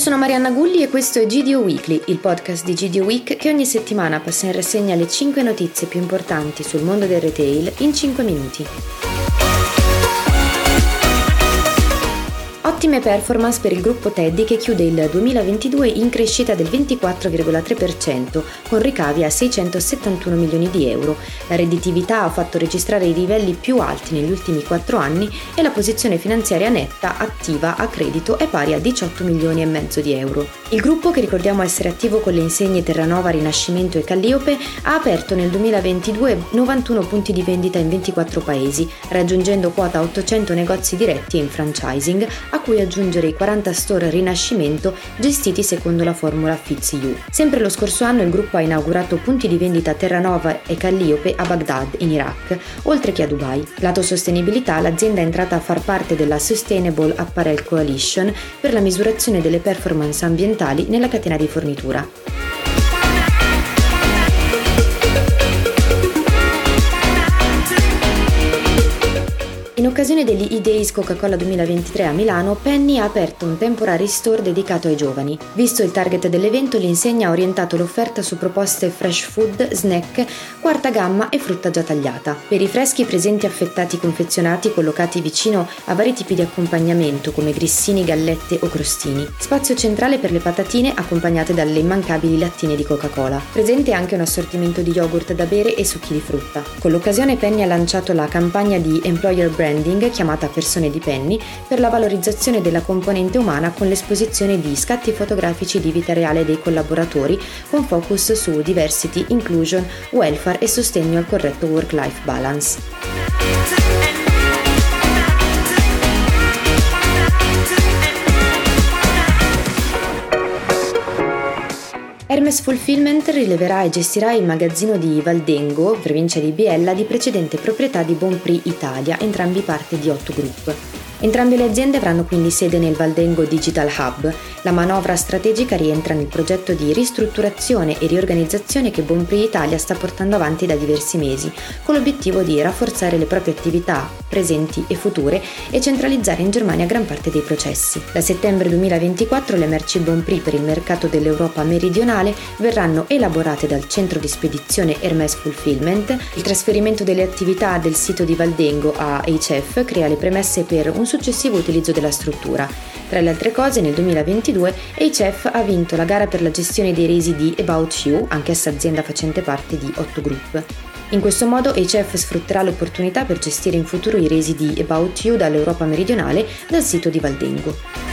sono Marianna Gulli e questo è GDO Weekly, il podcast di GDO Week che ogni settimana passa in rassegna le 5 notizie più importanti sul mondo del retail in 5 minuti. Ottime performance per il gruppo Teddy che chiude il 2022 in crescita del 24,3% con ricavi a 671 milioni di euro. La redditività ha fatto registrare i livelli più alti negli ultimi 4 anni e la posizione finanziaria netta attiva a credito è pari a 18 milioni e mezzo di euro. Il gruppo, che ricordiamo essere attivo con le insegne Terranova, Rinascimento e Calliope, ha aperto nel 2022 91 punti di vendita in 24 paesi, raggiungendo quota 800 negozi diretti in franchising a cui cui aggiungere i 40 store Rinascimento gestiti secondo la formula FITS-U. Sempre lo scorso anno il gruppo ha inaugurato punti di vendita Terranova e Calliope a Baghdad, in Iraq, oltre che a Dubai. Lato sostenibilità, l'azienda è entrata a far parte della Sustainable Apparel Coalition per la misurazione delle performance ambientali nella catena di fornitura. Occasione degli E-Days Coca-Cola 2023 a Milano, Penny ha aperto un temporary store dedicato ai giovani. Visto il target dell'evento, l'insegna ha orientato l'offerta su proposte fresh food, snack, quarta gamma e frutta già tagliata. Per i freschi presenti affettati confezionati collocati vicino a vari tipi di accompagnamento come grissini, gallette o crostini. Spazio centrale per le patatine accompagnate dalle immancabili lattine di Coca-Cola. Presente anche un assortimento di yogurt da bere e succhi di frutta. Con l'occasione Penny ha lanciato la campagna di Employer Brand branding chiamata Persone di Penny per la valorizzazione della componente umana con l'esposizione di scatti fotografici di vita reale dei collaboratori con focus su diversity, inclusion, welfare e sostegno al corretto work-life balance. Hermes Fulfillment rileverà e gestirà il magazzino di Valdengo, provincia di Biella, di precedente proprietà di Bonprix Italia, entrambi parte di Otto Group. Entrambe le aziende avranno quindi sede nel Valdengo Digital Hub. La manovra strategica rientra nel progetto di ristrutturazione e riorganizzazione che Bonprix Italia sta portando avanti da diversi mesi, con l'obiettivo di rafforzare le proprie attività presenti e future e centralizzare in Germania gran parte dei processi. Da settembre 2024 le merci Bonprix per il mercato dell'Europa meridionale verranno elaborate dal centro di spedizione Hermes Fulfillment. Il trasferimento delle attività del sito di Valdengo a HF crea le premesse per un successivo utilizzo della struttura. Tra le altre cose, nel 2022 HF ha vinto la gara per la gestione dei resi di About You, anch'essa azienda facente parte di 8 Group. In questo modo HF sfrutterà l'opportunità per gestire in futuro i resi di About You dall'Europa meridionale dal sito di Valdengo.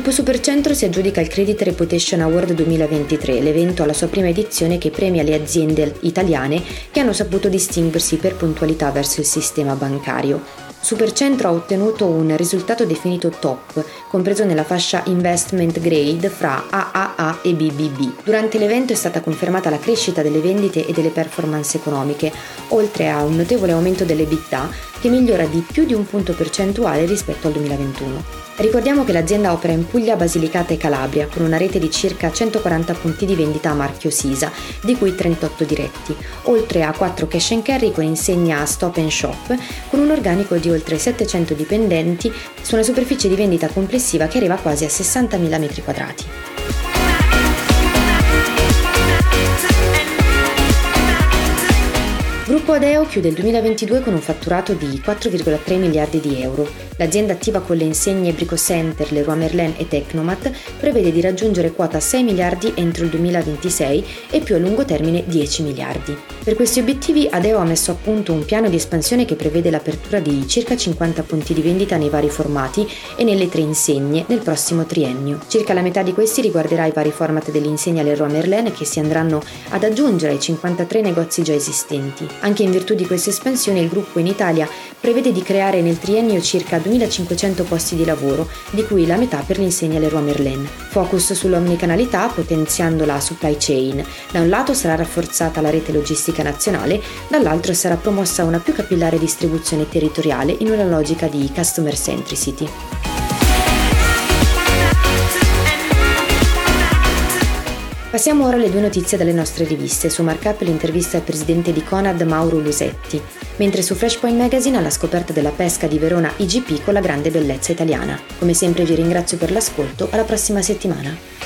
Gruppo Supercentro si aggiudica il Credit Reputation Award 2023, l'evento alla sua prima edizione che premia le aziende italiane che hanno saputo distinguersi per puntualità verso il sistema bancario. Supercentro ha ottenuto un risultato definito top, compreso nella fascia investment grade fra AAA e BBB. Durante l'evento è stata confermata la crescita delle vendite e delle performance economiche, oltre a un notevole aumento delle dell'EBITDA che migliora di più di un punto percentuale rispetto al 2021. Ricordiamo che l'azienda opera in Puglia, Basilicata e Calabria, con una rete di circa 140 punti di vendita a marchio Sisa, di cui 38 diretti, oltre a 4 cash and carry con insegna Stop and Shop, con un organico di oltre 700 dipendenti su una superficie di vendita complessiva che arriva quasi a 60.000 m2. Gruppo Adeo chiude il 2022 con un fatturato di 4,3 miliardi di euro. L'azienda attiva con le insegne Brico Center, Leroy Merlin e Tecnomat prevede di raggiungere quota 6 miliardi entro il 2026 e più a lungo termine 10 miliardi. Per questi obiettivi Adeo ha messo a punto un piano di espansione che prevede l'apertura di circa 50 punti di vendita nei vari formati e nelle tre insegne nel prossimo triennio. Circa la metà di questi riguarderà i vari format dell'insegna Leroy Merlin che si andranno ad aggiungere ai 53 negozi già esistenti. Anche in virtù di questa espansione il gruppo in Italia prevede di creare nel triennio circa 2500 posti di lavoro, di cui la metà per l'insegna Leroy Merlin. Focus sull'omnicanalità potenziando la supply chain. Da un lato sarà rafforzata la rete logistica nazionale, dall'altro sarà promossa una più capillare distribuzione territoriale in una logica di customer centricity. Passiamo ora alle due notizie dalle nostre riviste. Su Markup l'intervista al presidente di Conad Mauro Lusetti, mentre su Flashpoint Magazine alla scoperta della pesca di Verona IGP con la grande bellezza italiana. Come sempre vi ringrazio per l'ascolto, alla prossima settimana.